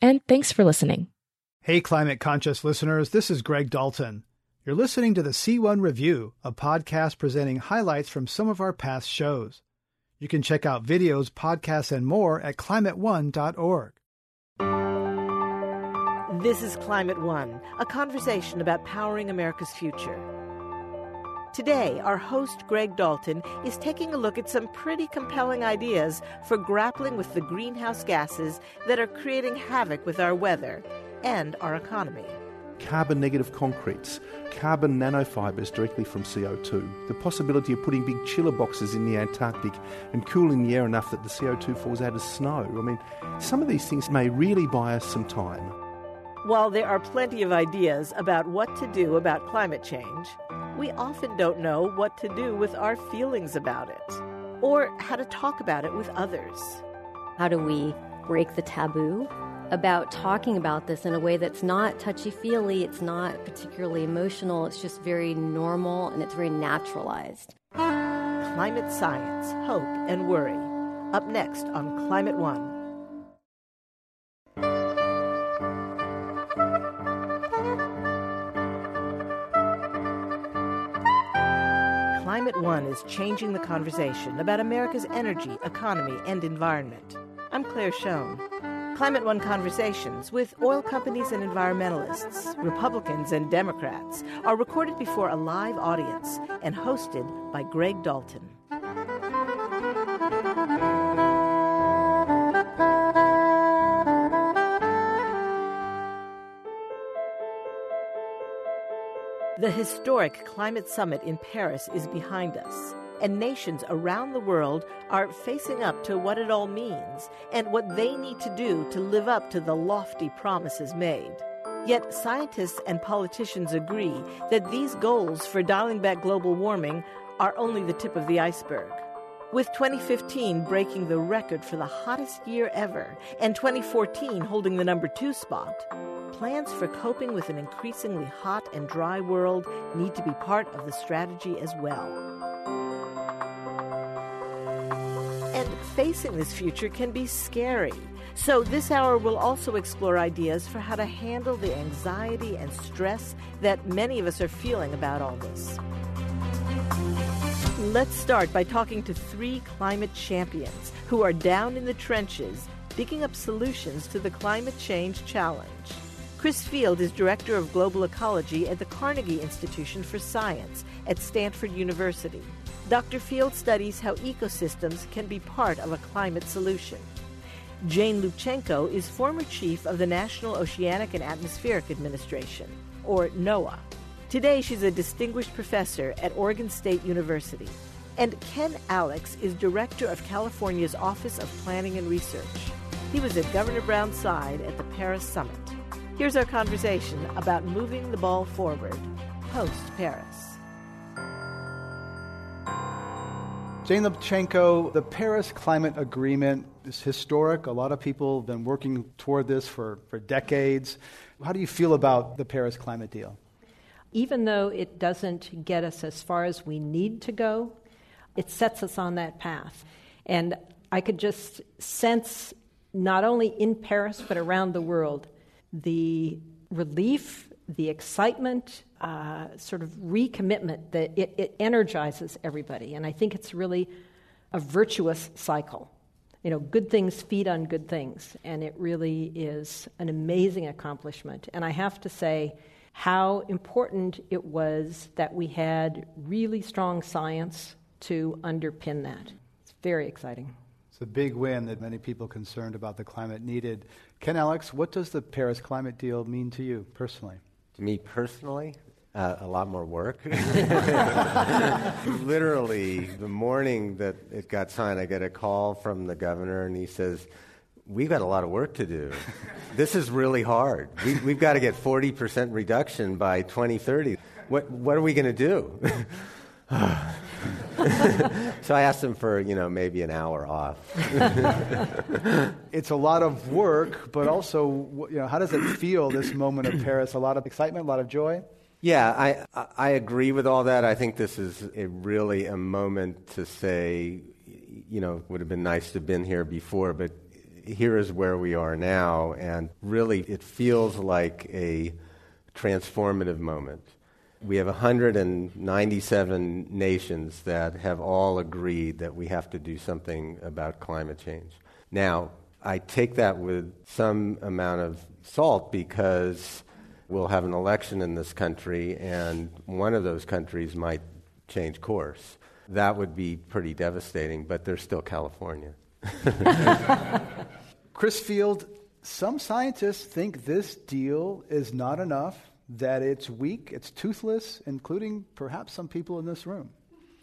and thanks for listening. Hey climate conscious listeners, this is Greg Dalton. You're listening to the C1 Review, a podcast presenting highlights from some of our past shows. You can check out videos, podcasts, and more at climateone.org. This is Climate One, a conversation about powering America's future. Today, our host, Greg Dalton, is taking a look at some pretty compelling ideas for grappling with the greenhouse gases that are creating havoc with our weather and our economy. Carbon negative concretes, carbon nanofibers directly from CO2, the possibility of putting big chiller boxes in the Antarctic and cooling the air enough that the CO2 falls out as snow. I mean, some of these things may really buy us some time. While there are plenty of ideas about what to do about climate change, we often don't know what to do with our feelings about it or how to talk about it with others. How do we break the taboo about talking about this in a way that's not touchy feely, it's not particularly emotional, it's just very normal and it's very naturalized? Climate science, hope, and worry. Up next on Climate One. One is changing the conversation about America's energy, economy, and environment. I'm Claire Schoen. Climate One conversations with oil companies and environmentalists, Republicans and Democrats, are recorded before a live audience and hosted by Greg Dalton. The historic climate summit in Paris is behind us, and nations around the world are facing up to what it all means and what they need to do to live up to the lofty promises made. Yet scientists and politicians agree that these goals for dialing back global warming are only the tip of the iceberg. With 2015 breaking the record for the hottest year ever and 2014 holding the number two spot, plans for coping with an increasingly hot and dry world need to be part of the strategy as well. And facing this future can be scary. So, this hour will also explore ideas for how to handle the anxiety and stress that many of us are feeling about all this. Let's start by talking to three climate champions who are down in the trenches digging up solutions to the climate change challenge. Chris Field is Director of Global Ecology at the Carnegie Institution for Science at Stanford University. Dr. Field studies how ecosystems can be part of a climate solution. Jane Lubchenco is former chief of the National Oceanic and Atmospheric Administration, or NOAA. Today, she's a distinguished professor at Oregon State University. And Ken Alex is director of California's Office of Planning and Research. He was at Governor Brown's side at the Paris Summit. Here's our conversation about moving the ball forward post Paris. Jane Lubchenco, the Paris Climate Agreement is historic. A lot of people have been working toward this for, for decades. How do you feel about the Paris climate deal? Even though it doesn't get us as far as we need to go, it sets us on that path. And I could just sense, not only in Paris, but around the world, the relief, the excitement, uh, sort of recommitment that it, it energizes everybody. And I think it's really a virtuous cycle. You know, good things feed on good things, and it really is an amazing accomplishment. And I have to say, how important it was that we had really strong science to underpin that. It's very exciting. It's a big win that many people concerned about the climate needed. Ken Alex, what does the Paris climate deal mean to you personally? To me personally, uh, a lot more work. Literally, the morning that it got signed, I get a call from the governor, and he says, We've got a lot of work to do. this is really hard. We, have got to get 40% reduction by 2030. What, what are we going to do? so I asked him for, you know, maybe an hour off. it's a lot of work, but also, you know, how does it feel this moment of Paris? A lot of excitement, a lot of joy? Yeah, I, I agree with all that. I think this is a really a moment to say, you know, would have been nice to have been here before, but here is where we are now. And really, it feels like a transformative moment. We have 197 nations that have all agreed that we have to do something about climate change. Now, I take that with some amount of salt because we'll have an election in this country, and one of those countries might change course. That would be pretty devastating, but there's still California. Chris Field, some scientists think this deal is not enough, that it's weak, it's toothless, including perhaps some people in this room.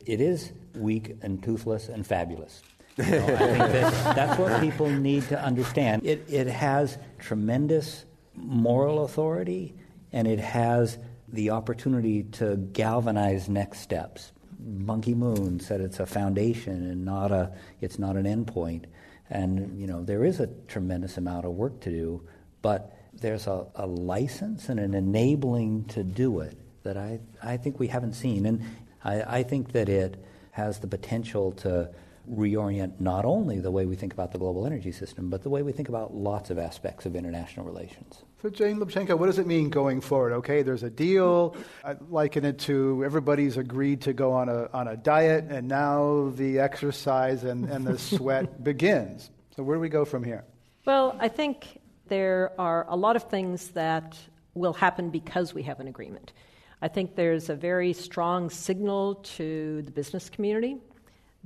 It is weak and toothless and fabulous. You know, I think that that's what people need to understand. It, it has tremendous moral authority, and it has the opportunity to galvanize next steps. Ban Ki-moon said it's a foundation and not a, it's not an endpoint. And, you know, there is a tremendous amount of work to do, but there's a, a license and an enabling to do it that I, I think we haven't seen. And I, I think that it has the potential to reorient not only the way we think about the global energy system, but the way we think about lots of aspects of international relations. So, Jane Lubchenco, what does it mean going forward? Okay, there's a deal. I liken it to everybody's agreed to go on a, on a diet, and now the exercise and, and the sweat begins. So, where do we go from here? Well, I think there are a lot of things that will happen because we have an agreement. I think there's a very strong signal to the business community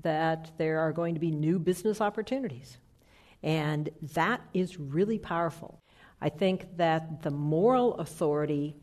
that there are going to be new business opportunities. And that is really powerful. I think that the moral authority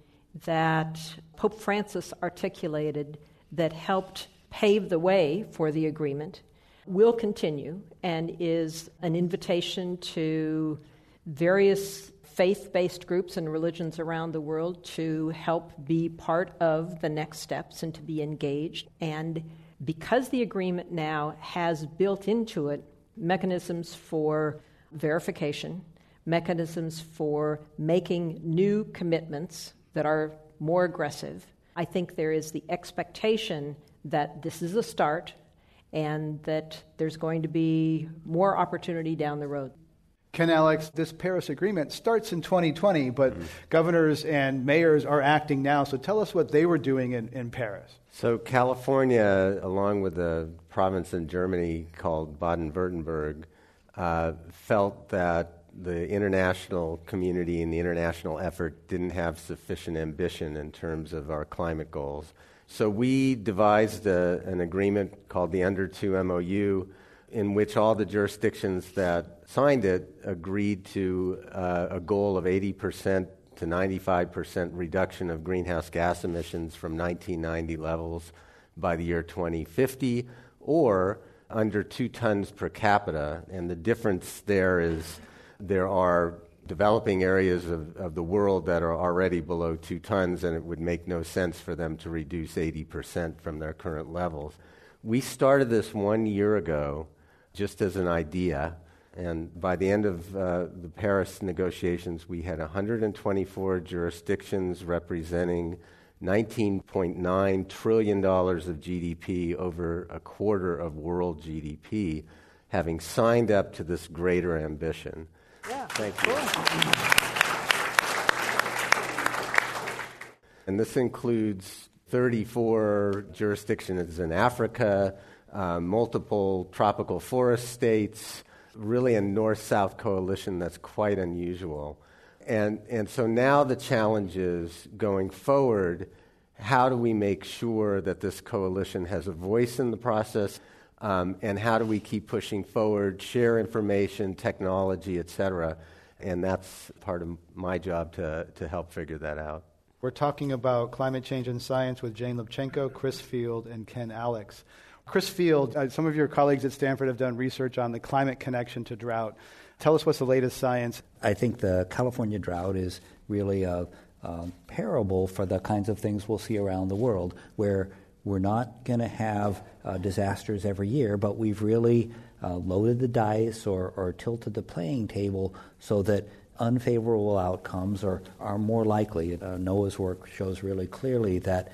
that Pope Francis articulated that helped pave the way for the agreement will continue and is an invitation to various faith based groups and religions around the world to help be part of the next steps and to be engaged and because the agreement now has built into it mechanisms for verification, mechanisms for making new commitments that are more aggressive, I think there is the expectation that this is a start and that there's going to be more opportunity down the road. Ken Alex, this Paris Agreement starts in 2020, but mm-hmm. governors and mayors are acting now. So tell us what they were doing in, in Paris. So, California, along with a province in Germany called Baden Württemberg, uh, felt that the international community and the international effort didn't have sufficient ambition in terms of our climate goals. So, we devised a, an agreement called the Under 2 MOU in which all the jurisdictions that signed it agreed to uh, a goal of 80% to 95% reduction of greenhouse gas emissions from 1990 levels by the year 2050, or under two tons per capita. And the difference there is there are developing areas of, of the world that are already below two tons, and it would make no sense for them to reduce 80% from their current levels. We started this one year ago just as an idea. And by the end of uh, the Paris negotiations, we had 124 jurisdictions representing $19.9 trillion of GDP, over a quarter of world GDP, having signed up to this greater ambition. Yeah. Thank you. And this includes 34 jurisdictions in Africa, uh, multiple tropical forest states, really a north south coalition that's quite unusual. And, and so now the challenge is going forward how do we make sure that this coalition has a voice in the process? Um, and how do we keep pushing forward, share information, technology, et cetera? And that's part of my job to, to help figure that out. We're talking about climate change and science with Jane Lubchenco, Chris Field, and Ken Alex. Chris Field, uh, some of your colleagues at Stanford have done research on the climate connection to drought. Tell us what's the latest science. I think the California drought is really a, parable for the kinds of things we'll see around the world, where we're not going to have uh, disasters every year, but we've really uh, loaded the dice or, or tilted the playing table so that unfavorable outcomes are, are more likely. Uh, NOAA's work shows really clearly that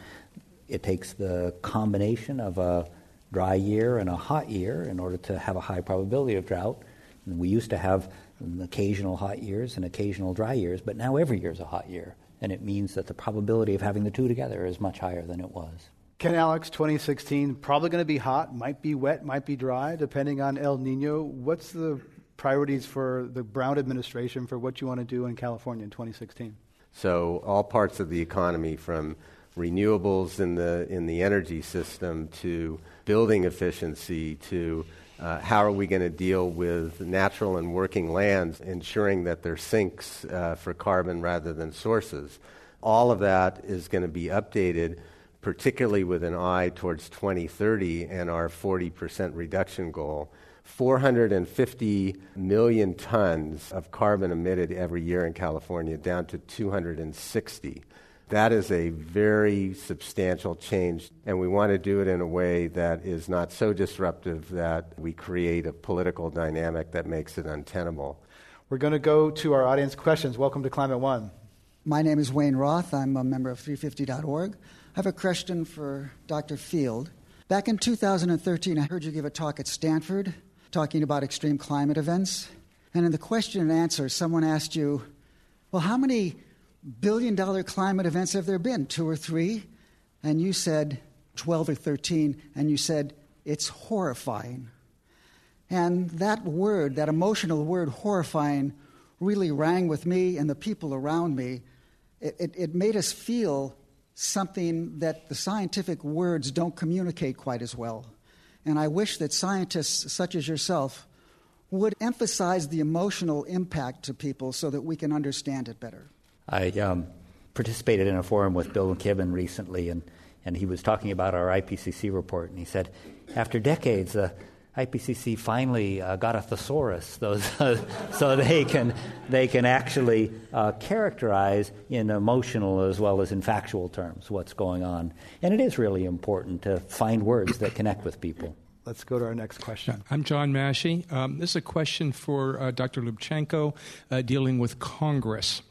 it takes the combination of a dry year and a hot year in order to have a high probability of drought. And we used to have occasional hot years and occasional dry years, but now every year is a hot year. And it means that the probability of having the two together is much higher than it was. Ken Alex, 2016, probably going to be hot, might be wet, might be dry, depending on El Nino. What's the priorities for the Brown administration for what you want to do in California in 2016? So, all parts of the economy, from renewables in the, in the energy system to building efficiency to uh, how are we going to deal with natural and working lands, ensuring that they're sinks uh, for carbon rather than sources. All of that is going to be updated particularly with an eye towards 2030 and our 40% reduction goal. 450 million tons of carbon emitted every year in California, down to 260. That is a very substantial change, and we want to do it in a way that is not so disruptive that we create a political dynamic that makes it untenable. We're going to go to our audience questions. Welcome to Climate One. My name is Wayne Roth. I'm a member of 350.org. I have a question for Dr. Field. Back in 2013, I heard you give a talk at Stanford talking about extreme climate events. And in the question and answer, someone asked you, Well, how many billion dollar climate events have there been? Two or three? And you said 12 or 13, and you said, It's horrifying. And that word, that emotional word, horrifying, really rang with me and the people around me. It, it, it made us feel something that the scientific words don't communicate quite as well. And I wish that scientists such as yourself would emphasize the emotional impact to people so that we can understand it better. I um, participated in a forum with Bill McKibben recently, and, and he was talking about our IPCC report, and he said, after decades, uh, IPCC finally uh, got a thesaurus, those, uh, so they can, they can actually uh, characterize in emotional as well as in factual terms what's going on. And it is really important to find words that connect with people. Let's go to our next question. I'm John Massey. Um, this is a question for uh, Dr. Lubchenco uh, dealing with Congress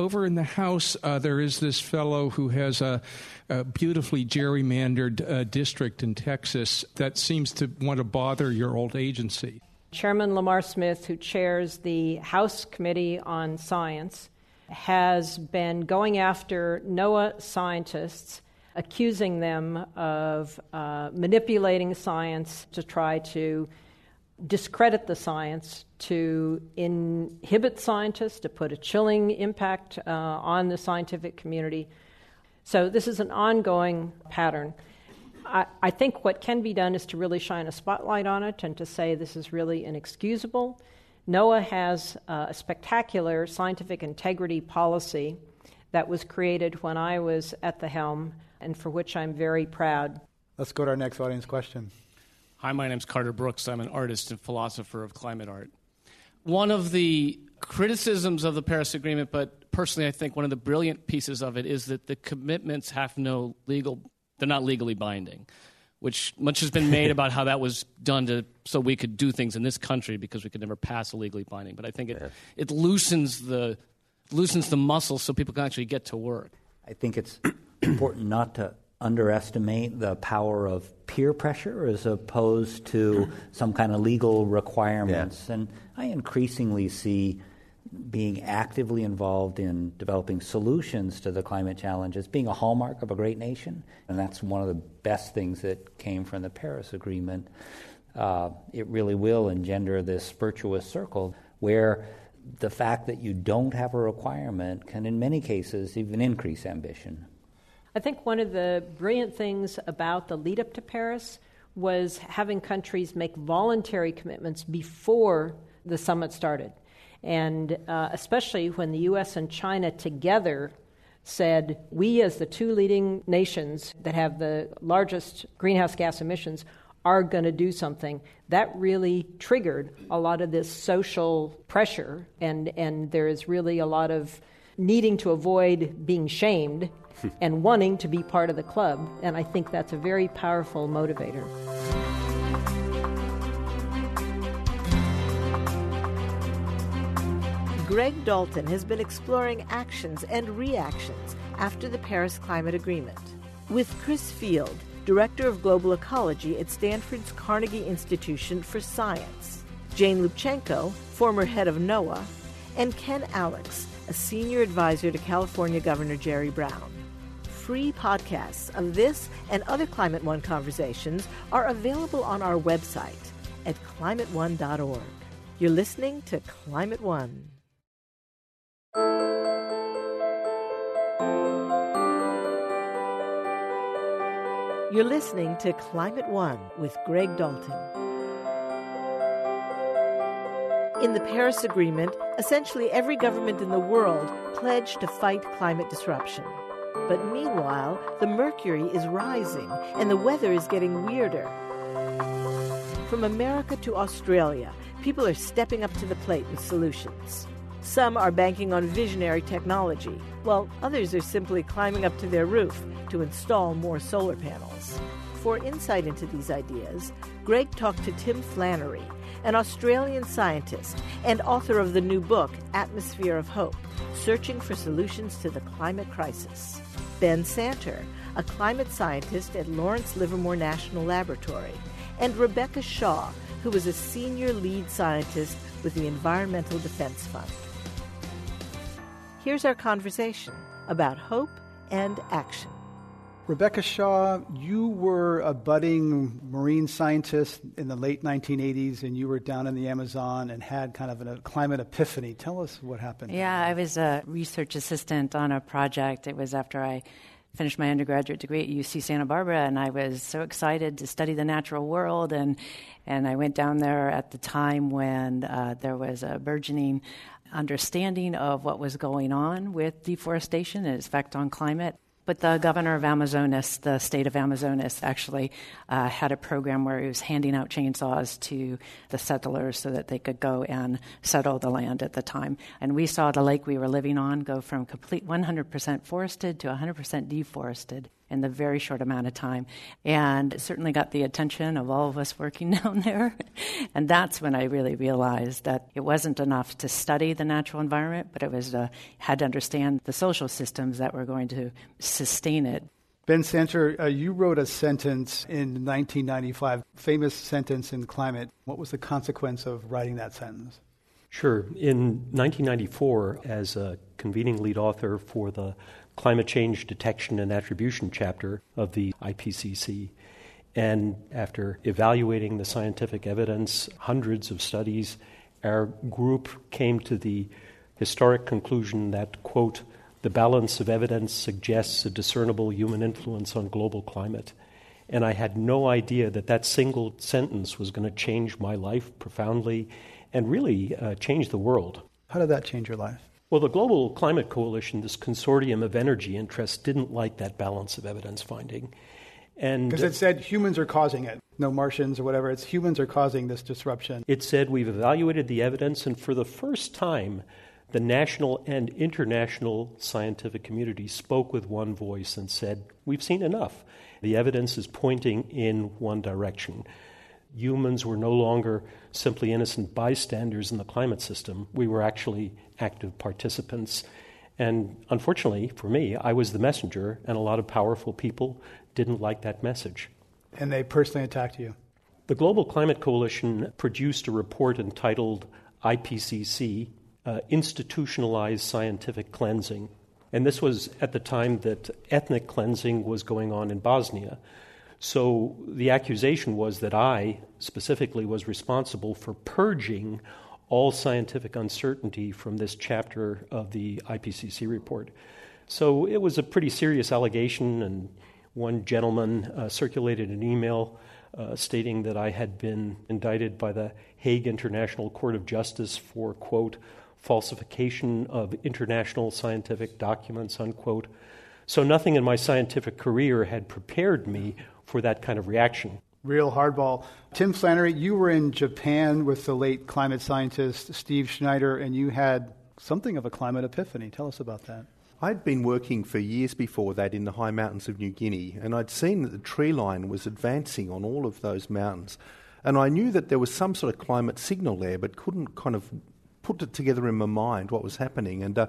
over in the House, uh, there is this fellow who has a, a beautifully gerrymandered uh, district in Texas that seems to want to bother your old agency. Chairman Lamar Smith, who chairs the House Committee on Science, has been going after NOAA scientists, accusing them of uh, manipulating science to try to discredit the science, to inhibit scientists, to put a chilling impact uh, on the scientific community. So, this is an ongoing pattern. I, I, think what can be done is to really shine a spotlight on it and to say this is really inexcusable. NOAA has uh, a spectacular scientific integrity policy that was created when I was at the helm and for which I'm very proud. Let's go to our next audience question. Hi, my name is Carter Brooks. I'm an artist and philosopher of climate art. One of the criticisms of the Paris Agreement, but personally I think one of the brilliant pieces of it is that the commitments have no legal, they're not legally binding, which much has been made about how that was done to, so we could do things in this country because we could never pass a legally binding. But I think it, yeah. it loosens the, loosens the muscle so people can actually get to work. I think it's important not to underestimate the power of peer pressure as opposed to some kind of legal requirements. Yeah. And I increasingly see being actively involved in developing solutions to the climate challenge as being a hallmark of a great nation. And that's one of the best things that came from the Paris Agreement. Uh, it really will engender this virtuous circle where the fact that you don't have a requirement can, in many cases, even increase ambition. I think one of the brilliant things about the lead up to Paris was having countries make voluntary commitments before the summit started. And uh, especially when the US and China together said, we, as the two leading nations that have the largest greenhouse gas emissions, are going to do something, that really triggered a lot of this social pressure. And, and there is really a lot of needing to avoid being shamed and wanting to be part of the club. And I think that's a very powerful motivator. Greg Dalton has been exploring actions and reactions after the Paris Climate Agreement. With Chris Field, Director of Global Ecology at Stanford's Carnegie Institution for Science, Jane Lubchenco, former head of NOAA, and Ken Alex, a senior advisor to California Governor Jerry Brown. Free podcasts of this and other Climate One conversations are available on our website at climateone.org. You're listening to Climate One. You're listening to Climate One with Greg Dalton. In the Paris Agreement, essentially every government in the world pledged to fight climate disruption. But meanwhile, the mercury is rising and the weather is getting weirder. From America to Australia, people are stepping up to the plate with solutions. Some are banking on visionary technology, while others are simply climbing up to their roof to install more solar panels. For insight into these ideas, Greg talked to Tim Flannery, an Australian scientist and author of the new book, Atmosphere of Hope Searching for Solutions to the Climate Crisis. Ben Santer, a climate scientist at Lawrence Livermore National Laboratory, and Rebecca Shaw, who is a senior lead scientist with the Environmental Defense Fund. Here's our conversation about hope and action. Rebecca Shaw, you were a budding marine scientist in the late 1980s, and you were down in the Amazon and had kind of a climate epiphany. Tell us what happened. Yeah, I was a research assistant on a project. It was after I finished my undergraduate degree at UC Santa Barbara, and I was so excited to study the natural world. And, and I went down there at the time when uh, there was a burgeoning understanding of what was going on with deforestation and its effect on climate. But the governor of Amazonas, the state of Amazonas, actually uh, had a program where he was handing out chainsaws to the settlers so that they could go and settle the land at the time. And we saw the lake we were living on go from complete 100% forested to 100% deforested in the very short amount of time. And it certainly got the attention of all of us working down there. and that's when I really realized that it wasn't enough to study the natural environment, but it was uh, had to understand the social systems that were going to sustain it. Ben Santer, uh, you wrote a sentence in 1995, famous sentence in Climate. What was the consequence of writing that sentence? Sure. In 1994, as a convening lead author for the climate change detection and attribution chapter of the IPCC. And after evaluating the scientific evidence, hundreds of studies, our group came to the historic conclusion that, quote, the balance of evidence suggests a discernible human influence on global climate. And I had no idea that that single sentence was going to change my life profoundly and really uh, change the world. How did that change your life? Well, the Global Climate Coalition, this consortium of energy interests, didn't like that balance of evidence finding. And because it said humans are causing it, no Martians or whatever. It's humans are causing this disruption. It said we've evaluated the evidence, and for the first time, the national and international scientific community spoke with one voice and said, We've seen enough. The evidence is pointing in one direction humans were no longer simply innocent bystanders in the climate system. We were actually active participants. And unfortunately for me, I was the messenger, and a lot of powerful people didn't like that message. And they personally attacked you? The Global Climate Coalition produced a report entitled IPCC uh, Institutionalized Scientific Cleansing. And this was at the time that ethnic cleansing was going on in Bosnia. So the accusation was that I specifically was responsible for purging all scientific uncertainty from this chapter of the IPCC report. So it was a pretty serious allegation, and one gentleman uh, circulated an email uh, stating that I had been indicted by the Hague International Court of Justice for, quote, falsification of international scientific documents, unquote. So nothing in my scientific career had prepared me for that kind of reaction. Real hardball. Tim Flannery, you were in Japan with the late climate scientist Steve Schneider, and you had something of a climate epiphany. Tell us about that. I'd been working for years before that in the high mountains of New Guinea, and I'd seen that the tree line was advancing on all of those mountains. And I knew that there was some sort of climate signal there, but couldn't kind of put it together in my mind what was happening. And uh,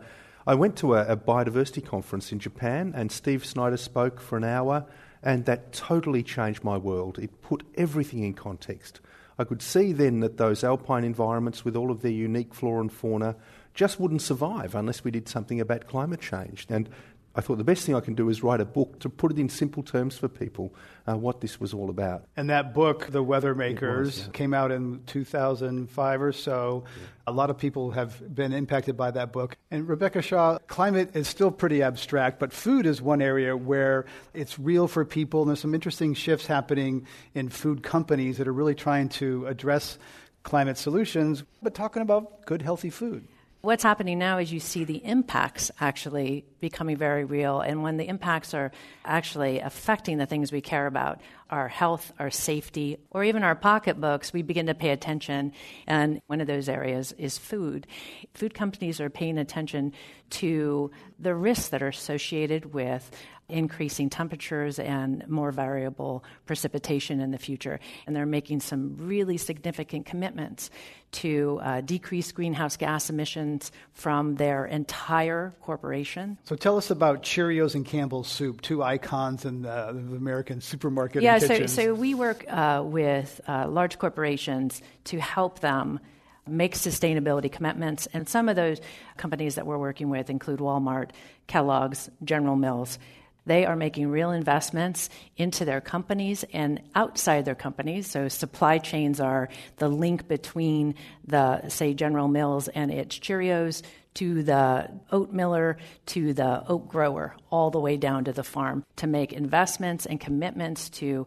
I went to a, a biodiversity conference in Japan, and Steve Schneider spoke for an hour, and that totally changed my world. It put everything in context. I could see then that those alpine environments, with all of their unique flora and fauna, just wouldn't survive unless we did something about climate change. And I thought the best thing I can do is write a book to put it in simple terms for people uh, what this was all about. And that book, The Weather Makers, was, yeah. came out in 2005 or so. Yeah. A lot of people have been impacted by that book. And Rebecca Shaw, climate is still pretty abstract, but food is one area where it's real for people. And there's some interesting shifts happening in food companies that are really trying to address climate solutions, but talking about good, healthy food. What's happening now is you see the impacts actually becoming very real. And when the impacts are actually affecting the things we care about, our health, our safety, or even our pocketbooks, we begin to pay attention. And one of those areas is food. Food companies are paying attention to the risks that are associated with increasing temperatures and more variable precipitation in the future. And they're making some really significant commitments to uh, decrease greenhouse gas emissions from their entire corporation. So tell us about Cheerios and Campbell's soup, two icons in the, American supermarket. Yeah, so, so we work uh, with uh, large corporations to help them make sustainability commitments. And some of those companies that we're working with include Walmart, Kellogg's, General Mills. They are making real investments into their companies and outside their companies. So, supply chains are the link between the, say, General Mills and its Cheerios to the oat miller to the oat grower, all the way down to the farm to make investments and commitments to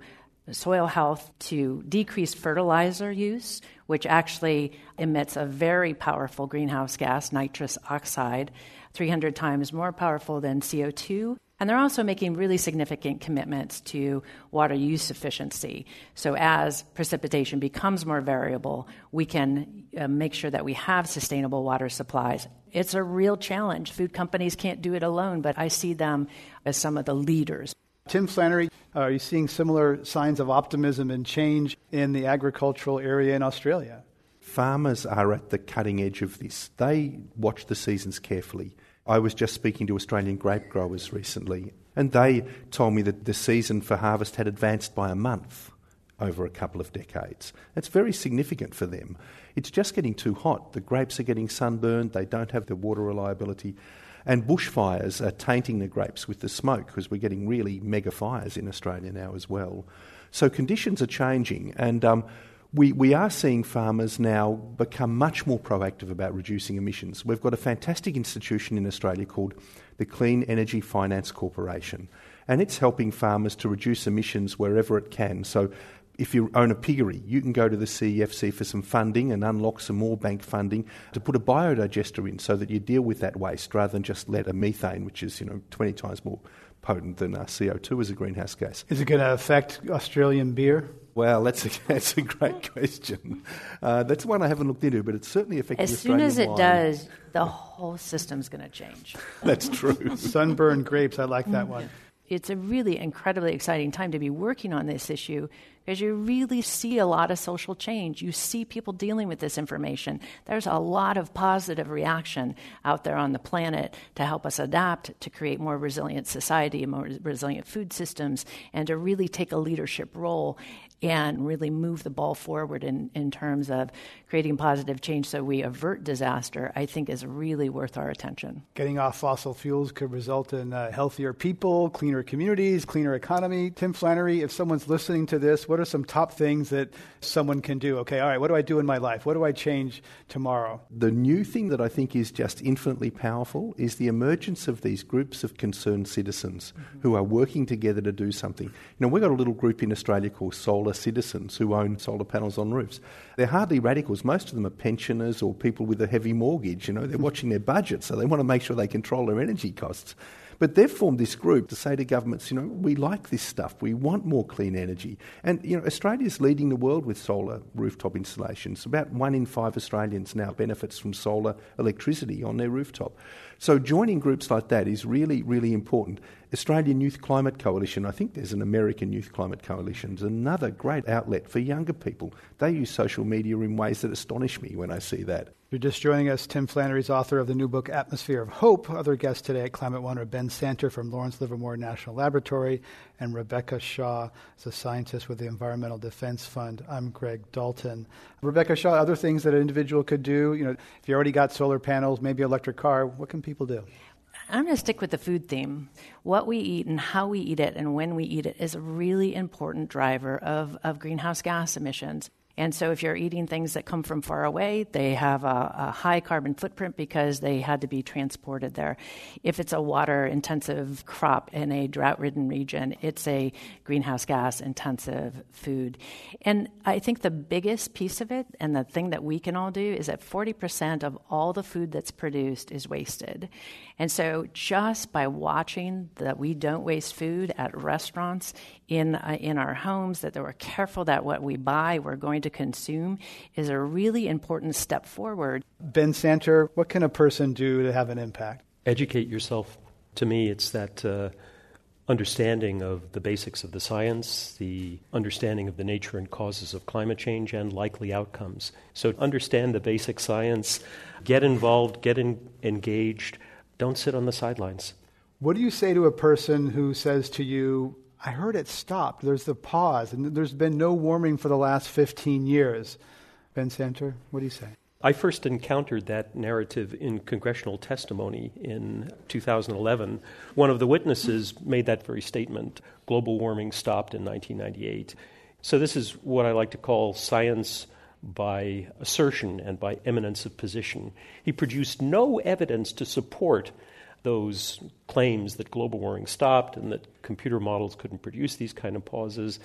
soil health, to decrease fertilizer use, which actually emits a very powerful greenhouse gas, nitrous oxide, 300 times more powerful than CO2 and they're also making really significant commitments to water use efficiency. So, as precipitation becomes more variable, we can uh, make sure that we have sustainable water supplies. It's a real challenge. Food companies can't do it alone, but I see them as some of the leaders. Tim Flannery, are you seeing similar signs of optimism and change in the agricultural area in Australia? Farmers are at the cutting edge of this. They watch the seasons carefully. I was just speaking to Australian grape growers recently, and they told me that the season for harvest had advanced by a month over a couple of decades. That's very significant for them. It's just getting too hot. The grapes are getting sunburned, they don't have the water reliability. And bushfires are tainting the grapes with the smoke because we're getting really mega fires in Australia now as well. So conditions are changing, and um, we, we are seeing farmers now become much more proactive about reducing emissions. We've got a fantastic institution in Australia called the Clean Energy Finance Corporation, and it's helping farmers to reduce emissions wherever it can. So, if you own a piggery, you can go to the CEFC for some funding and unlock some more bank funding to put a biodigester in so that you deal with that waste rather than just let a methane, which is you know 20 times more potent than uh, CO2 as a greenhouse gas. Is it going to affect Australian beer? Well, that's a, that's a great question. Uh, that's one I haven't looked into, but it's certainly affecting As Australian soon as it wine. does, the whole system's going to change. that's true. Sunburned grapes, I like that one. It's a really incredibly exciting time to be working on this issue because you really see a lot of social change. You see people dealing with this information. There's a lot of positive reaction out there on the planet to help us adapt, to create more resilient society and more resilient food systems, and to really take a leadership role and really move the ball forward in, in terms of creating positive change so we avert disaster, I think is really worth our attention. Getting off fossil fuels could result in uh, healthier people, cleaner communities, cleaner economy. Tim Flannery, if someone's listening to this, what are some top things that someone can do? Okay, all right, what do I do in my life? What do I change tomorrow? The new thing that I think is just infinitely powerful is the emergence of these groups of concerned citizens mm-hmm. who are working together to do something. You know, we've got a little group in Australia called Solar Citizens who own solar panels on roofs. They're hardly radicals. Most of them are pensioners or people with a heavy mortgage. You know, they're hmm. watching their budget, so they want to make sure they control their energy costs. But they've formed this group to say to governments, you know, we like this stuff, we want more clean energy. And, you know, Australia's leading the world with solar rooftop installations. About one in five Australians now benefits from solar electricity on their rooftop. So joining groups like that is really, really important. Australian Youth Climate Coalition, I think there's an American Youth Climate Coalition, is another great outlet for younger people. They use social media in ways that astonish me when I see that. You're just joining us. Tim Flannery is author of the new book, Atmosphere of Hope. Other guests today at Climate One are Ben Santer from Lawrence Livermore National Laboratory and Rebecca Shaw is a scientist with the Environmental Defense Fund. I'm Greg Dalton. Rebecca Shaw, other things that an individual could do, you know, if you already got solar panels, maybe electric car, what can people do? I'm going to stick with the food theme. What we eat and how we eat it and when we eat it is a really important driver of, of greenhouse gas emissions. And so, if you're eating things that come from far away, they have a, a, high carbon footprint because they had to be transported there. If it's a water intensive crop in a drought ridden region, it's a greenhouse gas intensive food. And I think the biggest piece of it, and the thing that we can all do, is that 40% of all the food that's produced is wasted. And so, just by watching that we don't waste food at restaurants, in, uh, in our homes, that we're careful that what we buy, we're going to consume, is a really important step forward. Ben Santer, what can a person do to have an impact? Educate yourself. To me, it's that uh, understanding of the basics of the science, the understanding of the nature and causes of climate change, and likely outcomes. So, understand the basic science, get involved, get in, engaged, don't sit on the sidelines. What do you say to a person who says to you, I heard it stopped. There's the pause, and there's been no warming for the last 15 years. Ben Santer, what do you say? I first encountered that narrative in congressional testimony in 2011. One of the witnesses made that very statement global warming stopped in 1998. So, this is what I like to call science by assertion and by eminence of position. He produced no evidence to support those claims that global warming stopped and that computer models couldn't produce these kind of pauses.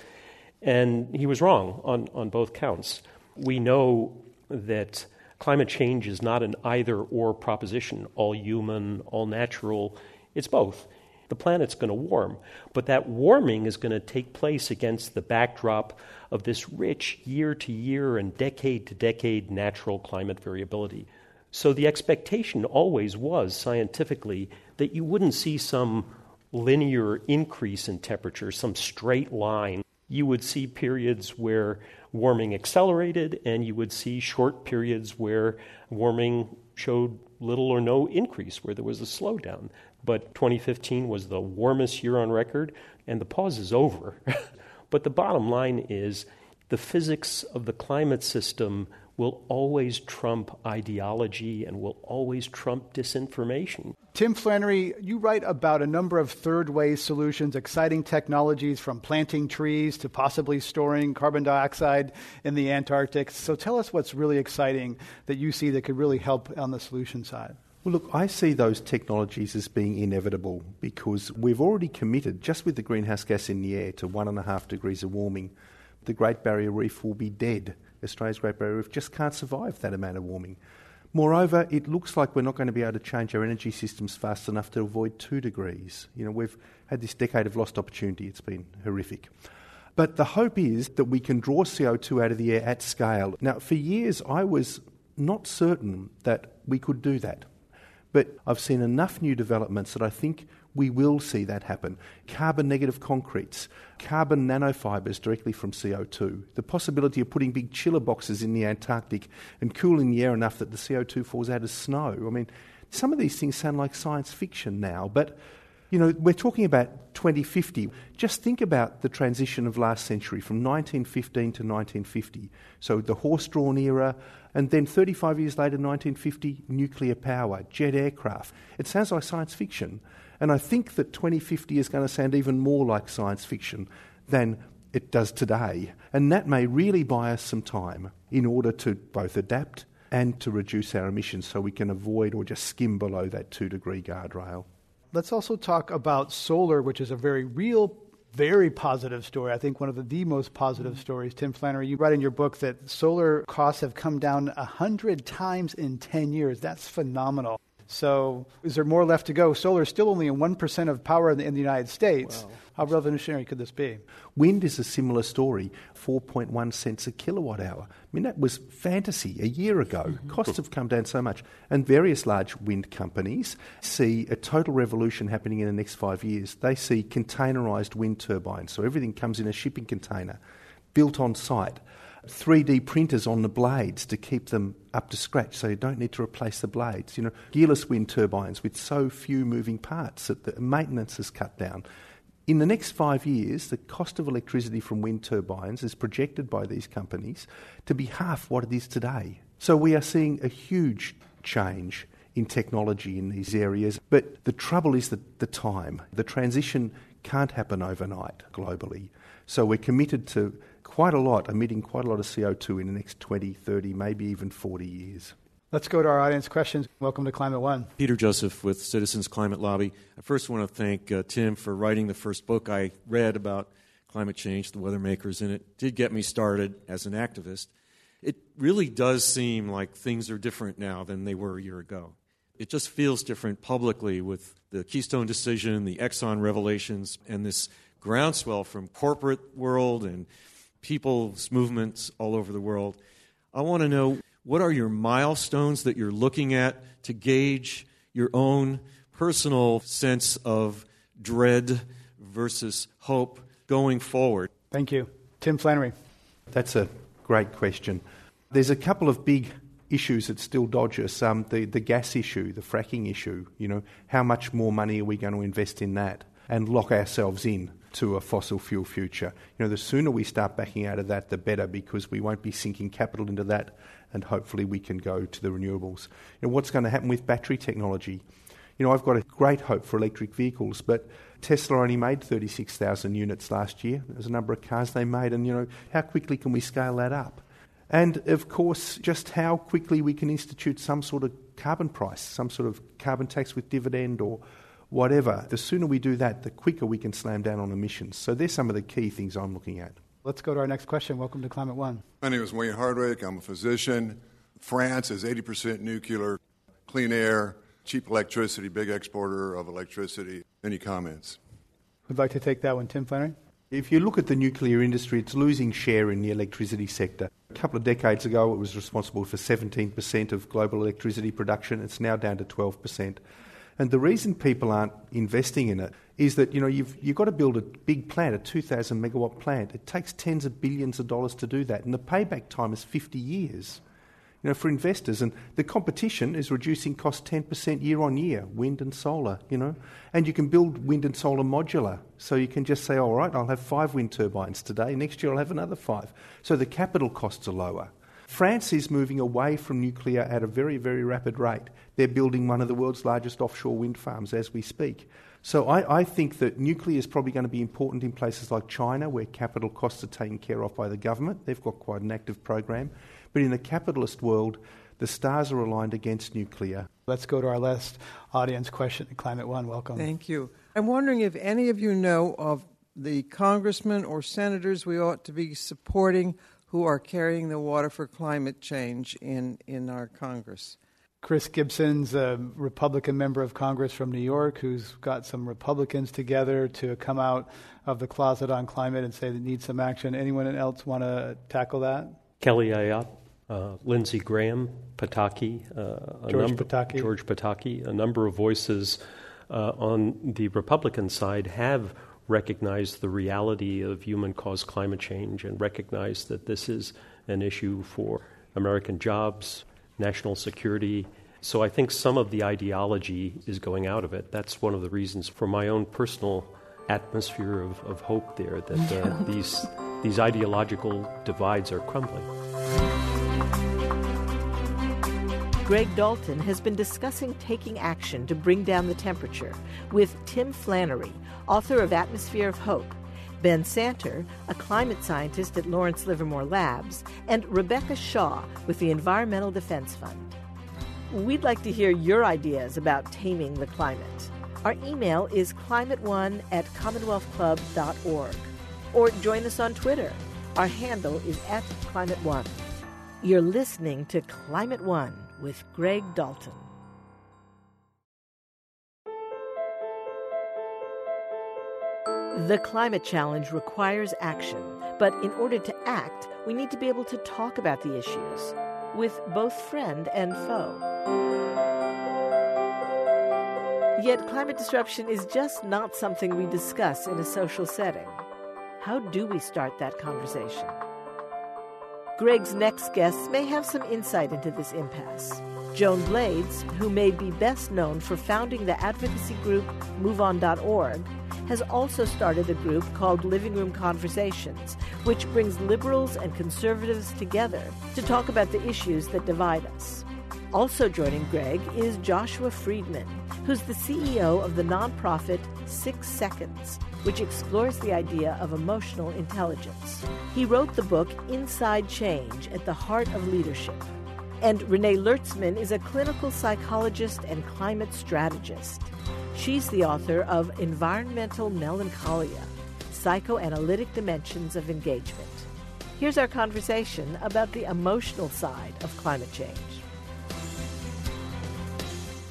And he was wrong on, on both counts. We know that climate change is not an either or proposition, all human, all natural. It's both. The planet's going to warm, but that warming is going to take place against the backdrop of this rich year to year and decade to decade natural climate variability. So the expectation always was scientifically that you wouldn't see some linear increase in temperature, some straight line. You would see periods where warming accelerated, and you would see short periods where warming showed little or no increase, where there was a slowdown. But 2015 was the warmest year on record, and the pause is over. but the bottom line is the physics of the climate system will always trump ideology and will always trump disinformation. Tim Flannery, you write about a number of third way solutions, exciting technologies from planting trees to possibly storing carbon dioxide in the Antarctic. So tell us what's really exciting that you see that could really help on the solution side. Well, look, I see those technologies as being inevitable because we've already committed, just with the greenhouse gas in the air, to one and a half degrees of warming. The Great Barrier Reef will be dead Australia's Great Barrier Reef just can't survive that amount of warming. Moreover, it looks like we're not going to be able to change our energy systems fast enough to avoid two degrees. You know, we've had this decade of lost opportunity. It's been horrific. But the hope is that we can draw CO2 out of the air at scale. Now, for years, I was not certain that we could do that. But I've seen enough new developments that I think we will see that happen. Carbon negative concretes, carbon nanofibers directly from CO2, the possibility of putting big chiller boxes in the Antarctic and cooling the air enough that the CO2 falls out as snow. I mean, some of these things sound like science fiction now, but you know, we're talking about 2050. Just think about the transition of last century from 1915 to 1950. So the horse drawn era, and then 35 years later, 1950, nuclear power, jet aircraft. It sounds like science fiction. And I think that 2050 is going to sound even more like science fiction than it does today. And that may really buy us some time in order to both adapt and to reduce our emissions so we can avoid or just skim below that two degree guardrail. Let's also talk about solar, which is a very real, very positive story. I think one of the, the most positive mm-hmm. stories. Tim Flannery, you write in your book that solar costs have come down 100 times in 10 years. That's phenomenal. So, is there more left to go? Solar is still only in 1% of power in the, in the United States. Wow. How revolutionary could this be? Wind is a similar story 4.1 cents a kilowatt hour. I mean, that was fantasy a year ago. Mm-hmm. Costs have come down so much. And various large wind companies see a total revolution happening in the next five years. They see containerized wind turbines. So everything comes in a shipping container, built on site. 3D printers on the blades to keep them up to scratch so you don't need to replace the blades. You know, gearless wind turbines with so few moving parts that the maintenance is cut down. In the next five years, the cost of electricity from wind turbines is projected by these companies to be half what it is today. So we are seeing a huge change in technology in these areas. But the trouble is that the time. The transition can't happen overnight globally. So we're committed to quite a lot, emitting quite a lot of CO2 in the next 20, 30, maybe even 40 years. Let's go to our audience questions. Welcome to Climate One. Peter Joseph with Citizens Climate Lobby. I first want to thank uh, Tim for writing the first book I read about climate change, The Weather Makers, and it did get me started as an activist. It really does seem like things are different now than they were a year ago. It just feels different publicly with the Keystone decision, the Exxon revelations, and this groundswell from corporate world and people's movements all over the world. I want to know what are your milestones that you're looking at to gauge your own personal sense of dread versus hope going forward? Thank you. Tim Flannery. That's a great question. There's a couple of big issues that still dodge us. Um, the, the gas issue, the fracking issue, you know, how much more money are we going to invest in that and lock ourselves in to a fossil fuel future? You know, the sooner we start backing out of that, the better because we won't be sinking capital into that and hopefully we can go to the renewables. You know, what's going to happen with battery technology? You know, I've got a great hope for electric vehicles, but Tesla only made 36,000 units last year. There's a number of cars they made, and you know, how quickly can we scale that up? And of course, just how quickly we can institute some sort of carbon price, some sort of carbon tax with dividend or whatever. The sooner we do that, the quicker we can slam down on emissions. So, there's some of the key things I'm looking at. Let's go to our next question. Welcome to Climate One. My name is Wayne Hardwick. I'm a physician. France is 80% nuclear, clean air, cheap electricity, big exporter of electricity. Any comments? Who'd like to take that one? Tim Flannery? If you look at the nuclear industry, it's losing share in the electricity sector. A couple of decades ago, it was responsible for 17% of global electricity production. It's now down to 12%. And the reason people aren't investing in it is that you know you've you've got to build a big plant, a 2,000 megawatt plant. It takes tens of billions of dollars to do that, and the payback time is 50 years. You know, for investors, and the competition is reducing cost 10% year on year, wind and solar. You know, and you can build wind and solar modular, so you can just say, all right, I'll have five wind turbines today. Next year, I'll have another five. So the capital costs are lower. France is moving away from nuclear at a very, very rapid rate. They're building one of the world's largest offshore wind farms as we speak. So I, I, think that nuclear is probably going to be important in places like China, where capital costs are taken care of by the government. They've got quite an active program. But in the capitalist world, the stars are aligned against nuclear. Let's go to our last audience question. Climate One, welcome. Thank you. I'm wondering if any of you know of the congressmen or senators we ought to be supporting who are carrying the water for climate change in, in our Congress. Chris Gibson's a Republican member of Congress from New York who's got some Republicans together to come out of the closet on climate and say they need some action. Anyone else want to tackle that? Kelly Ayotte, uh, Lindsey Graham, Pataki, uh, George number, Pataki. George Pataki, a number of voices uh, on the Republican side have recognize the reality of human caused climate change and recognize that this is an issue for American jobs, national security. So I think some of the ideology is going out of it. That's one of the reasons for my own personal atmosphere of, of hope there that uh, these, these ideological divides are crumbling. Greg Dalton has been discussing taking action to bring down the temperature with Tim Flannery, author of Atmosphere of Hope, Ben Santer, a climate scientist at Lawrence Livermore Labs, and Rebecca Shaw with the Environmental Defense Fund. We'd like to hear your ideas about taming the climate. Our email is climateone at commonwealthclub.org. Or join us on Twitter. Our handle is at Climate One. You're listening to Climate One with Greg Dalton. The climate challenge requires action, but in order to act, we need to be able to talk about the issues with both friend and foe. Yet, climate disruption is just not something we discuss in a social setting. How do we start that conversation? Greg's next guests may have some insight into this impasse. Joan Blades, who may be best known for founding the advocacy group MoveOn.org, has also started a group called Living Room Conversations, which brings liberals and conservatives together to talk about the issues that divide us. Also joining Greg is Joshua Freedman, who's the CEO of the nonprofit Six Seconds, which explores the idea of emotional intelligence. He wrote the book Inside Change at the Heart of Leadership. And Renee Lertzman is a clinical psychologist and climate strategist. She's the author of Environmental Melancholia Psychoanalytic Dimensions of Engagement. Here's our conversation about the emotional side of climate change.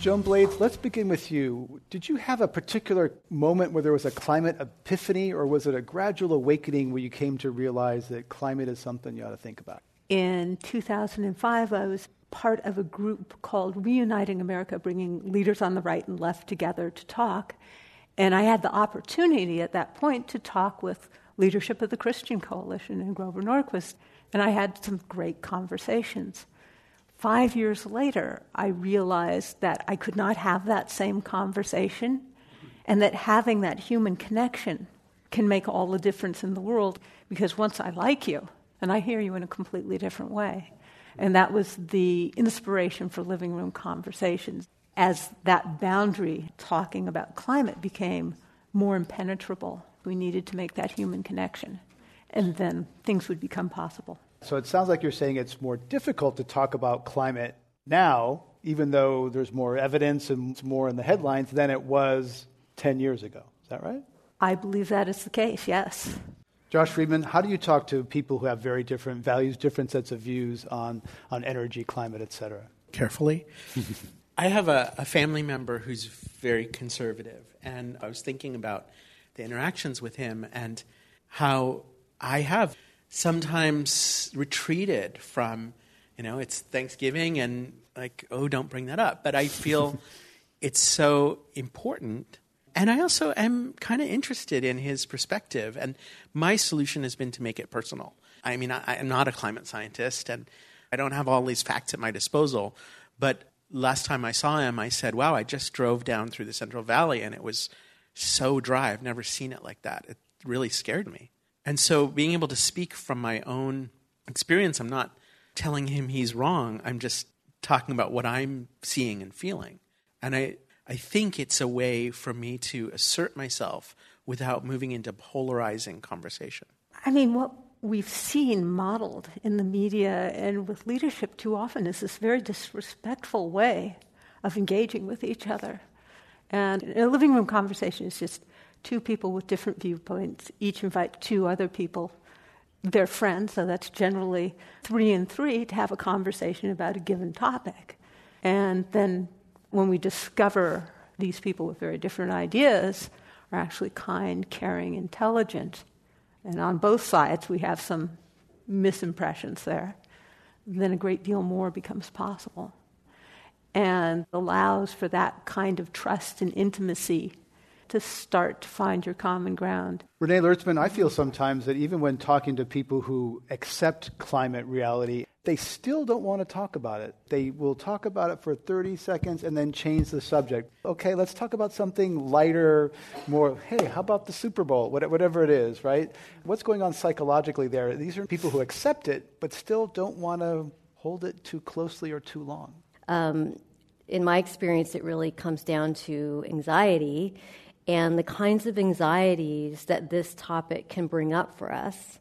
Joan Blades, let's begin with you. Did you have a particular moment where there was a climate epiphany, or was it a gradual awakening where you came to realize that climate is something you ought to think about? In 2005, I was part of a group called Reuniting America, bringing leaders on the right and left together to talk. And I had the opportunity at that point to talk with leadership of the Christian Coalition and Grover Norquist, and I had some great conversations. Five years later, I realized that I could not have that same conversation, and that having that human connection can make all the difference in the world because once I like you, and I hear you in a completely different way. And that was the inspiration for living room conversations. As that boundary talking about climate became more impenetrable, we needed to make that human connection. And then things would become possible. So it sounds like you're saying it's more difficult to talk about climate now, even though there's more evidence and it's more in the headlines than it was 10 years ago. Is that right? I believe that is the case, yes. Josh Freedman, how do you talk to people who have very different values, different sets of views on, on energy, climate, et cetera? Carefully. I have a, a, family member who's very conservative, and I was thinking about the interactions with him and how I have sometimes retreated from, you know, it's Thanksgiving and like, oh, don't bring that up. But I feel it's so important and I also am kind of interested in his perspective. And my solution has been to make it personal. I mean, I, am not a climate scientist and I don't have all these facts at my disposal. But last time I saw him, I said, wow, I just drove down through the Central Valley and it was so dry. I've never seen it like that. It really scared me. And so being able to speak from my own experience, I'm not telling him he's wrong. I'm just talking about what I'm seeing and feeling. And I, I think it's a way for me to assert myself without moving into polarizing conversation. I mean, what we've seen modeled in the media and with leadership too often is this very disrespectful way of engaging with each other. And a living room conversation is just two people with different viewpoints, each invite two other people, their friends, so that's generally three and three, to have a conversation about a given topic. And then when we discover these people with very different ideas are actually kind, caring, intelligent, and on both sides we have some misimpressions there, then a great deal more becomes possible. And allows for that kind of trust and intimacy to start to find your common ground. Renee Lertzman, I feel sometimes that even when talking to people who accept climate reality, they still don't want to talk about it. They will talk about it for 30 seconds and then change the subject. Okay, let's talk about something lighter, more, hey, how about the Super Bowl? Whatever it is, right? What's going on psychologically there? These are people who accept it, but still don't want to hold it too closely or too long. Um, in my experience, it really comes down to anxiety and the kinds of anxieties that this topic can bring up for us,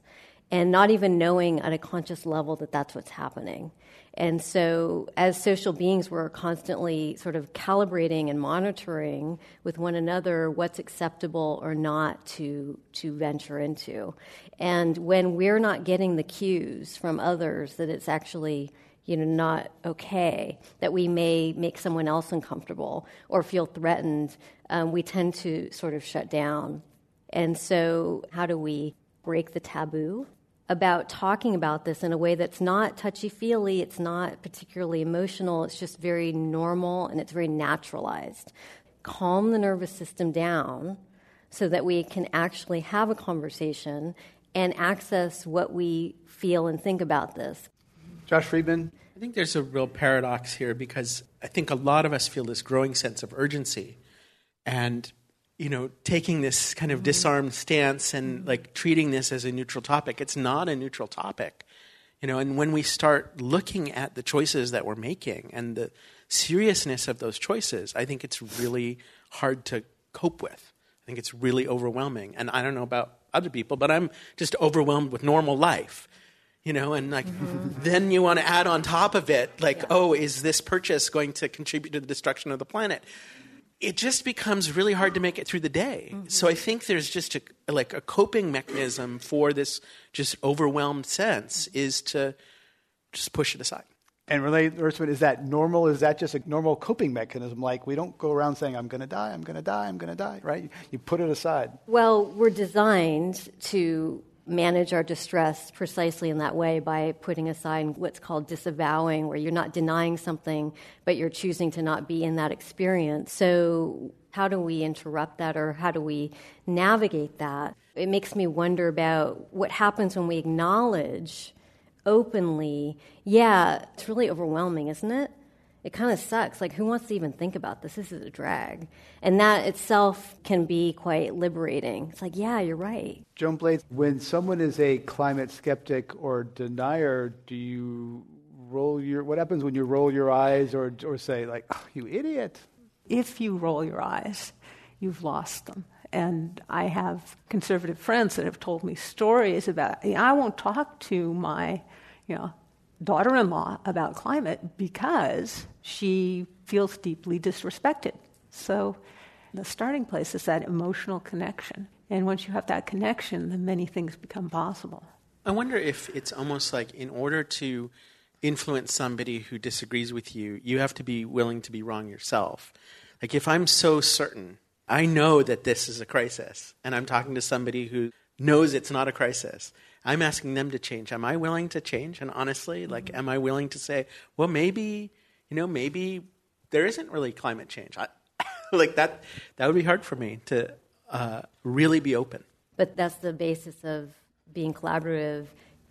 and not even knowing at a conscious level that that's what's happening. And so, as social beings, we're constantly sort of calibrating and monitoring with one another what's acceptable or not to, to venture into. And when we're not getting the cues from others that it's actually you know, not okay, that we may make someone else uncomfortable or feel threatened, um, we tend to sort of shut down. And so, how do we break the taboo about talking about this in a way that's not touchy feely, it's not particularly emotional, it's just very normal and it's very naturalized. Calm the nervous system down so that we can actually have a conversation and access what we feel and think about this. Josh Freedman? I think there's a real paradox here because I think a lot of us feel this growing sense of urgency. And you know, taking this kind of disarmed stance and like treating this as a neutral topic. It's not a neutral topic. You know, and when we start looking at the choices that we're making and the seriousness of those choices, I think it's really hard to cope with. I think it's really overwhelming. And I don't know about other people, but I'm just overwhelmed with normal life. You know, and like mm-hmm. then you want to add on top of it, like, yeah. oh, is this purchase going to contribute to the destruction of the planet? it just becomes really hard to make it through the day. Mm-hmm. So I think there's just a, like a coping mechanism for this just overwhelmed sense is to just push it aside. And Renee Lertzman, is that normal? Is that just a normal coping mechanism? Like we don't go around saying, I'm going to die, I'm going to die, I'm going to die, right? You put it aside. Well, we're designed to manage our distress precisely in that way by putting aside what's called disavowing, where you're not denying something, but you're choosing to not be in that experience. So, how do we interrupt that or how do we navigate that? It makes me wonder about what happens when we acknowledge openly, yeah, it's really overwhelming, isn't it? It kind of sucks. Like, who wants to even think about this? This is a drag. And that itself can be quite liberating. It's like, yeah, you're right. Joan Blades, when someone is a climate skeptic or denier, do you roll your, what happens when you roll your eyes or, or say, like, oh, you idiot? If you roll your eyes, you've lost them. And I have conservative friends that have told me stories about, I won't talk to my, you know, daughter in law about climate because she feels deeply disrespected. So the starting place is that emotional connection. And once you have that connection, then many things become possible. I wonder if it's almost like in order to influence somebody who disagrees with you, you have to be willing to be wrong yourself. Like if I'm so certain, I know that this is a crisis, and I'm talking to somebody who knows it's not a crisis, I'm asking them to change. Am I willing to change? And honestly, like, am I willing to say, well, maybe, you know, maybe there isn't really climate change? I, like that, that would be hard for me to uh, really be open. But that's the basis of being collaborative.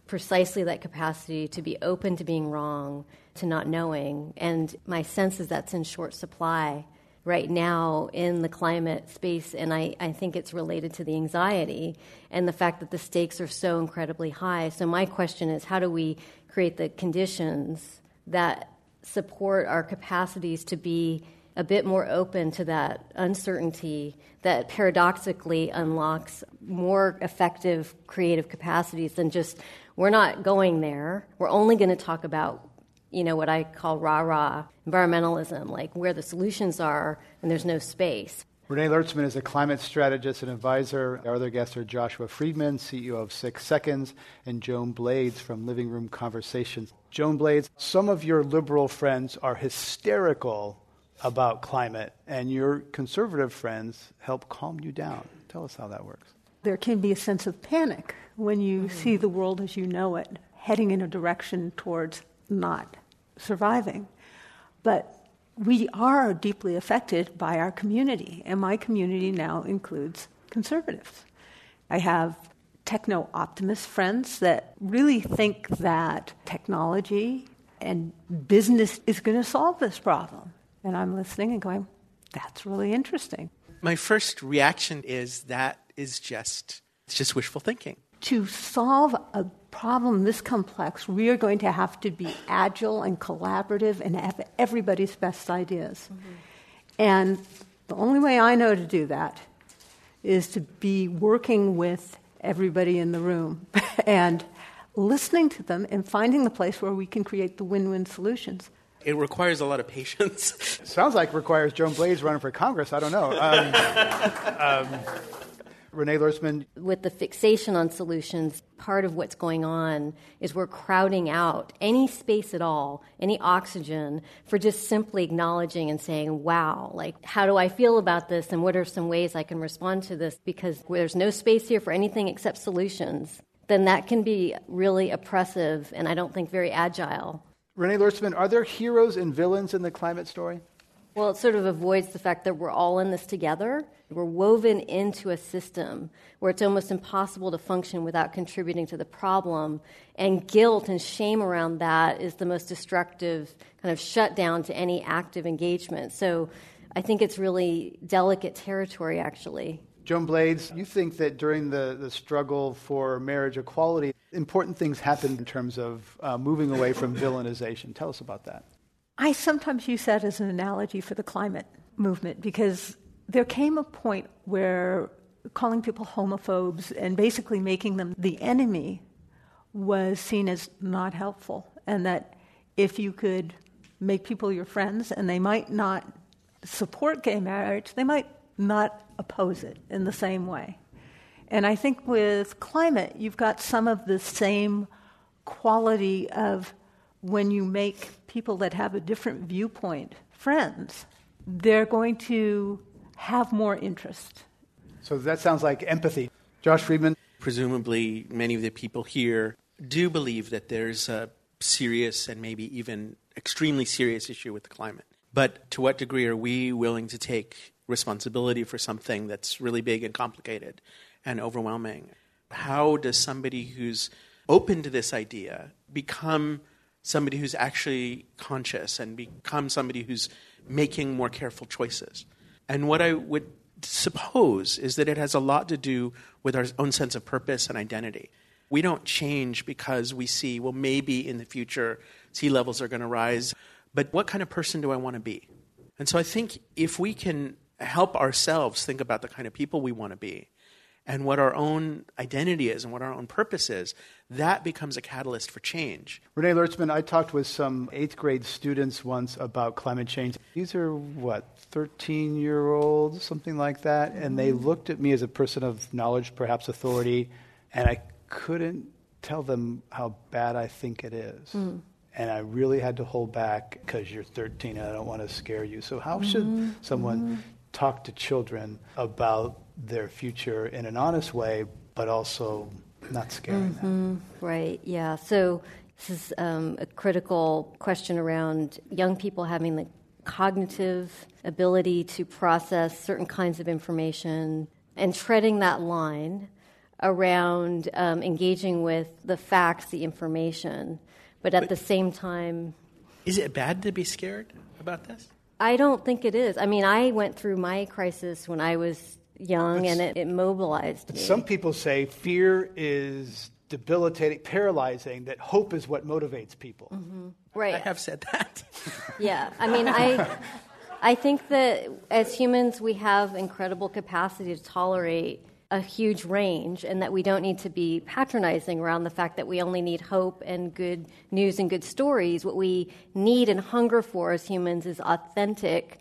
Precisely that capacity to be open to being wrong, to not knowing. And my sense is that's in short supply right now in the climate space, and I, I think it's related to the anxiety and the fact that the stakes are so incredibly high. So, my question is how do we create the conditions that support our capacities to be a bit more open to that uncertainty that paradoxically unlocks more effective creative capacities than just we're not going there. We're only going to talk about you know, what I call rah rah environmentalism, like where the solutions are and there's no space. Renee Lertzman is a climate strategist and advisor. Our other guests are Joshua Freedman, CEO of Six Seconds, and Joan Blades from Living Room Conversations. Joan Blades, some of your liberal friends are hysterical about climate, and your conservative friends help calm you down. Tell us how that works. There can be a sense of panic when you mm-hmm. see the world as you know it heading in a direction towards not surviving. But we are deeply affected by our community, and my community now includes conservatives. I have techno optimist friends that really think that technology and business is going to solve this problem. And I'm listening and going, that's really interesting. My first reaction is that is just it's just wishful thinking to solve a problem this complex, we are going to have to be agile and collaborative and have everybody's best ideas. Mm-hmm. And the only way I know to do that is to be working with everybody in the room and listening to them and finding the place where we can create the win win solutions. It requires a lot of patience. Sounds like requires Joan Blades running for Congress. I don't know. Um, um, Renee Lertzman. With the fixation on solutions, part of what's going on is we're crowding out any space at all, any oxygen, for just simply acknowledging and saying, wow, like, how do I feel about this and what are some ways I can respond to this? Because there's no space here for anything except solutions, then that can be really oppressive and I don't think very agile. Renee Lertzman, are there heroes and villains in the climate story? Well, it sort of avoids the fact that we're all in this together. We're woven into a system where it's almost impossible to function without contributing to the problem. And guilt and shame around that is the most destructive kind of shutdown to any active engagement. So I think it's really delicate territory, actually. Joan Blades, you think that during the, the struggle for marriage equality, important things happened in terms of uh, moving away from villainization. Tell us about that. I sometimes use that as an analogy for the climate movement because there came a point where calling people homophobes and basically making them the enemy was seen as not helpful, and that if you could make people your friends and they might not support gay marriage, they might not oppose it in the same way. And I think with climate, you've got some of the same quality of when you make people that have a different viewpoint friends, they're going to have more interest. So that sounds like empathy. Josh Freedman? Presumably, many of the people here do believe that there's a serious and maybe even extremely serious issue with the climate. But to what degree are we willing to take responsibility for something that's really big and complicated and overwhelming? How does somebody who's open to this idea become somebody who's actually conscious and become somebody who's making more careful choices. And what I would suppose is that it has a lot to do with our own sense of purpose and identity. We don't change because we see, well, maybe in the future sea levels are going to rise, but what kind of person do I want to be? And so I think if we can help ourselves think about the kind of people we want to be, and what our own identity is and what our own purpose is, that becomes a catalyst for change. Renee Lertzman, I talked with some eighth grade students once about climate change. These are what, 13 year olds, something like that. And they looked at me as a person of knowledge, perhaps authority, and I couldn't tell them how bad I think it is. Mm. And I really had to hold back because you're 13 and I don't want to scare you. So, how should mm-hmm. someone mm-hmm. talk to children about their future in an honest way, but also not scaring mm-hmm. them. Right, yeah. So this is um, a critical question around young people having the cognitive ability to process certain kinds of information and treading that line around um, engaging with the facts, the information, but at but the same time. Is it bad to be scared about this? I don't think it is. I mean, I went through my crisis when I was young and it, it mobilized me. Some people say fear is debilitating, paralyzing, that hope is what motivates people. Mm-hmm. Right. I have said that. yeah. I mean, I. I think that as humans, we have incredible capacity to tolerate a huge range, and that we don't need to be patronizing around the fact that we only need hope and good news and good stories. What we need and hunger for as humans is authentic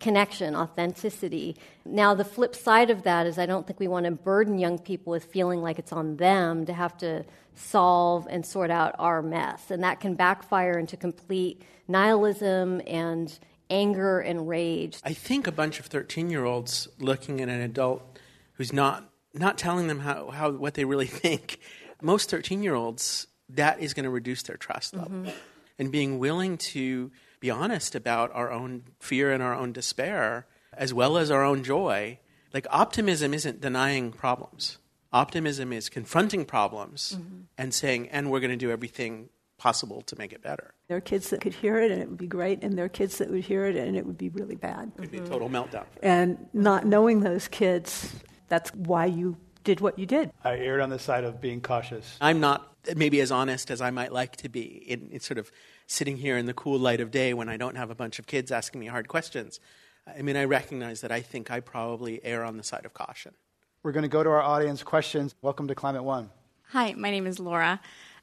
connection, authenticity. Now, the flip side of that is I don't think we want to burden young people with feeling like it's on them to have to solve and sort out our mess. And that can backfire into complete nihilism and anger and rage. I think a bunch of 13 year olds looking at an adult who's not, not telling them how, how, what they really think, most 13 year olds, that is going to reduce their trust level. Mm-hmm. And being willing to be honest about our own fear and our own despair, as well as our own joy. Like, optimism isn't denying problems. Optimism is confronting problems mm-hmm. and saying, and we're going to do everything possible to make it better. There are kids that could hear it and it would be great, and there are kids that would hear it and it would be really bad. It would be a total meltdown. And not knowing those kids, that's why you did what you did. I erred on the side of being cautious. I'm not maybe as honest as I might like to be in, in sort of sitting here in the cool light of day when I don't have a bunch of kids asking me hard questions. I mean, I recognize that I think I probably err on the side of caution. We're going to go to our audience questions. Welcome to Climate One. Hi, my name is Laura.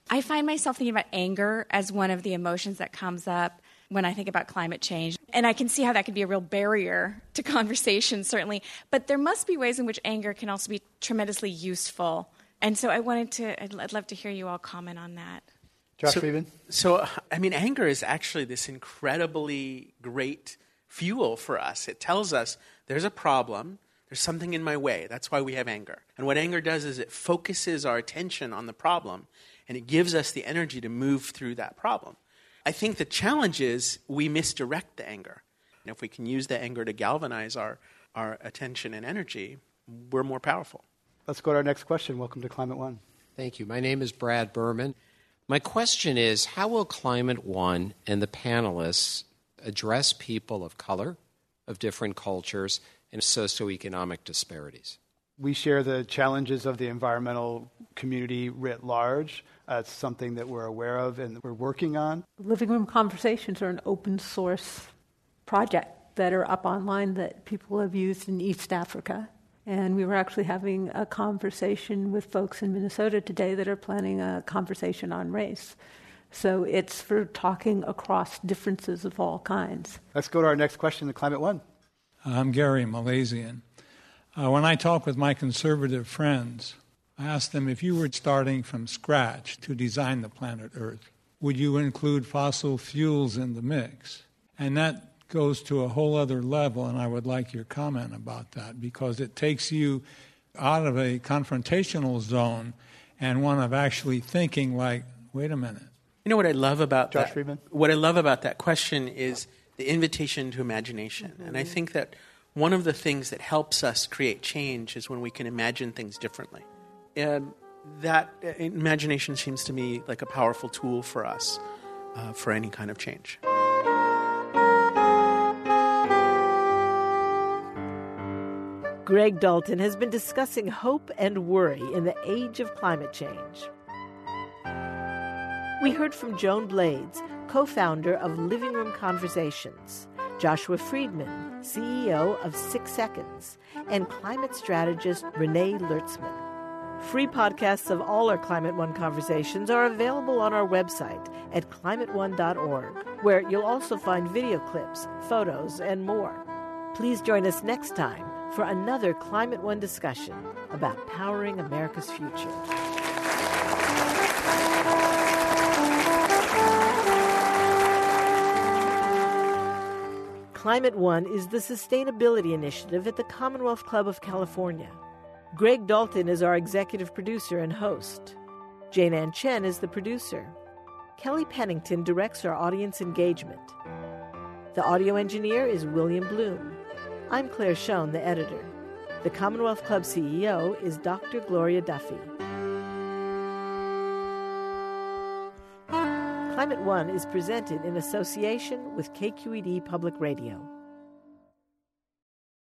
I find myself thinking about anger as one of the emotions that comes up when I think about climate change. And I can see how that could be a real barrier to conversation, certainly. But there must be ways in which anger can also be tremendously useful. And so I wanted to, I'd, I'd love to hear you all comment on that. Josh so, Freedman? So, I mean, anger is actually this incredibly great fuel for us. It tells us there's a problem, there's something in my way. That's why we have anger. And what anger does is it focuses our attention on the problem and it gives us the energy to move through that problem. I think the challenge is we misdirect the anger. And if we can use the anger to galvanize our, our attention and energy, we're more powerful. Let's go to our next question. Welcome to Climate One. Thank you. My name is Brad Berman. My question is How will Climate One and the panelists address people of color, of different cultures, and socioeconomic disparities? We share the challenges of the environmental community writ large. Uh, it's something that we're aware of and we're working on. Living Room Conversations are an open source project that are up online that people have used in East Africa. And we were actually having a conversation with folks in Minnesota today that are planning a conversation on race. So it's for talking across differences of all kinds. Let's go to our next question, the Climate One. I'm Gary Malaysian. Uh, when I talk with my conservative friends, I ask them if you were starting from scratch to design the planet Earth, would you include fossil fuels in the mix? And that goes to a whole other level, and I would like your comment about that because it takes you out of a confrontational zone and one of actually thinking, like, wait a minute. You know what I love about Josh that? Freedman? What I love about that question is the invitation to imagination. Mm-hmm. And I think that one of the things that helps us create change is when we can imagine things differently. And that uh, imagination seems to me like a powerful tool for us uh, for any kind of change. Greg Dalton has been discussing hope and worry in the age of climate change. We heard from Joan Blades, co founder of Living Room Conversations. Joshua Freedman, CEO of Six Seconds, and climate strategist Renee Lertzman. Free podcasts of all our Climate One conversations are available on our website at climateone.org, where you'll also find video clips, photos, and more. Please join us next time for another Climate One discussion about powering America's future. Climate One is the sustainability initiative at the Commonwealth Club of California. Greg Dalton is our executive producer and host. Jane Ann Chen is the producer. Kelly Pennington directs our audience engagement. The audio engineer is William Bloom. I'm Claire Schoen, the editor. The Commonwealth Club CEO is Dr. Gloria Duffy. Climate One is presented in association with KQED Public Radio.